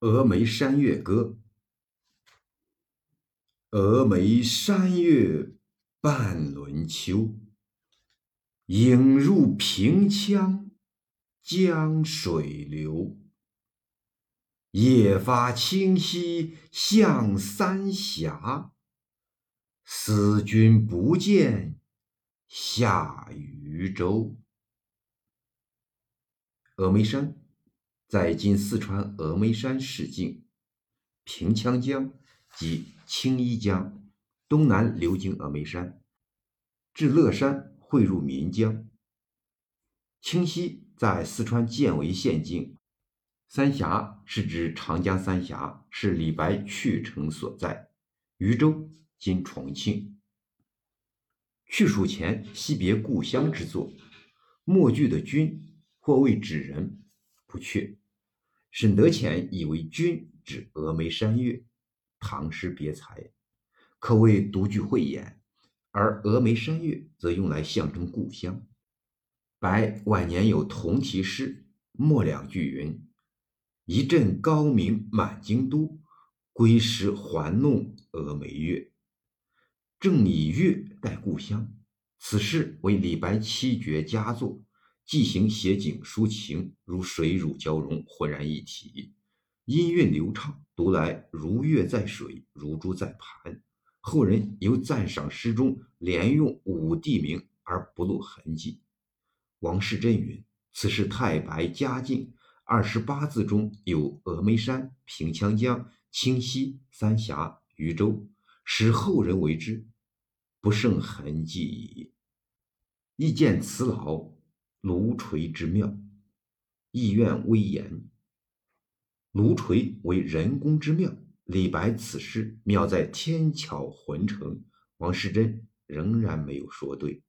峨眉山月歌。峨眉山月半轮秋，影入平羌江水流。夜发清溪向三峡，思君不见下渝州。峨眉山。在今四川峨眉山市境，平羌江及青衣江东南流经峨眉山，至乐山汇入岷江。清溪在四川犍为县境，三峡是指长江三峡，是李白去城所在。渝州今重庆。去蜀前惜别故乡之作，末句的君或谓指人。不确，沈德潜以为君指峨眉山月，唐诗别才，可谓独具慧眼。而峨眉山月则用来象征故乡。白晚年有同题诗，末两句云：“一阵高鸣满京都，归时还弄峨眉月。”正以月代故乡，此诗为李白七绝佳作。寄行写景抒情，如水乳交融，浑然一体，音韵流畅，读来如月在水，如珠在盘。后人尤赞赏诗中连用五地名而不露痕迹。王士祯云：“此是太白嘉靖二十八字中有峨眉山、平羌江、清溪、三峡、渝州，使后人为之，不胜痕迹矣。”亦见此老。炉锤之妙，意愿微言。炉锤为人工之妙。李白此诗妙在天巧浑成，王世贞仍然没有说对。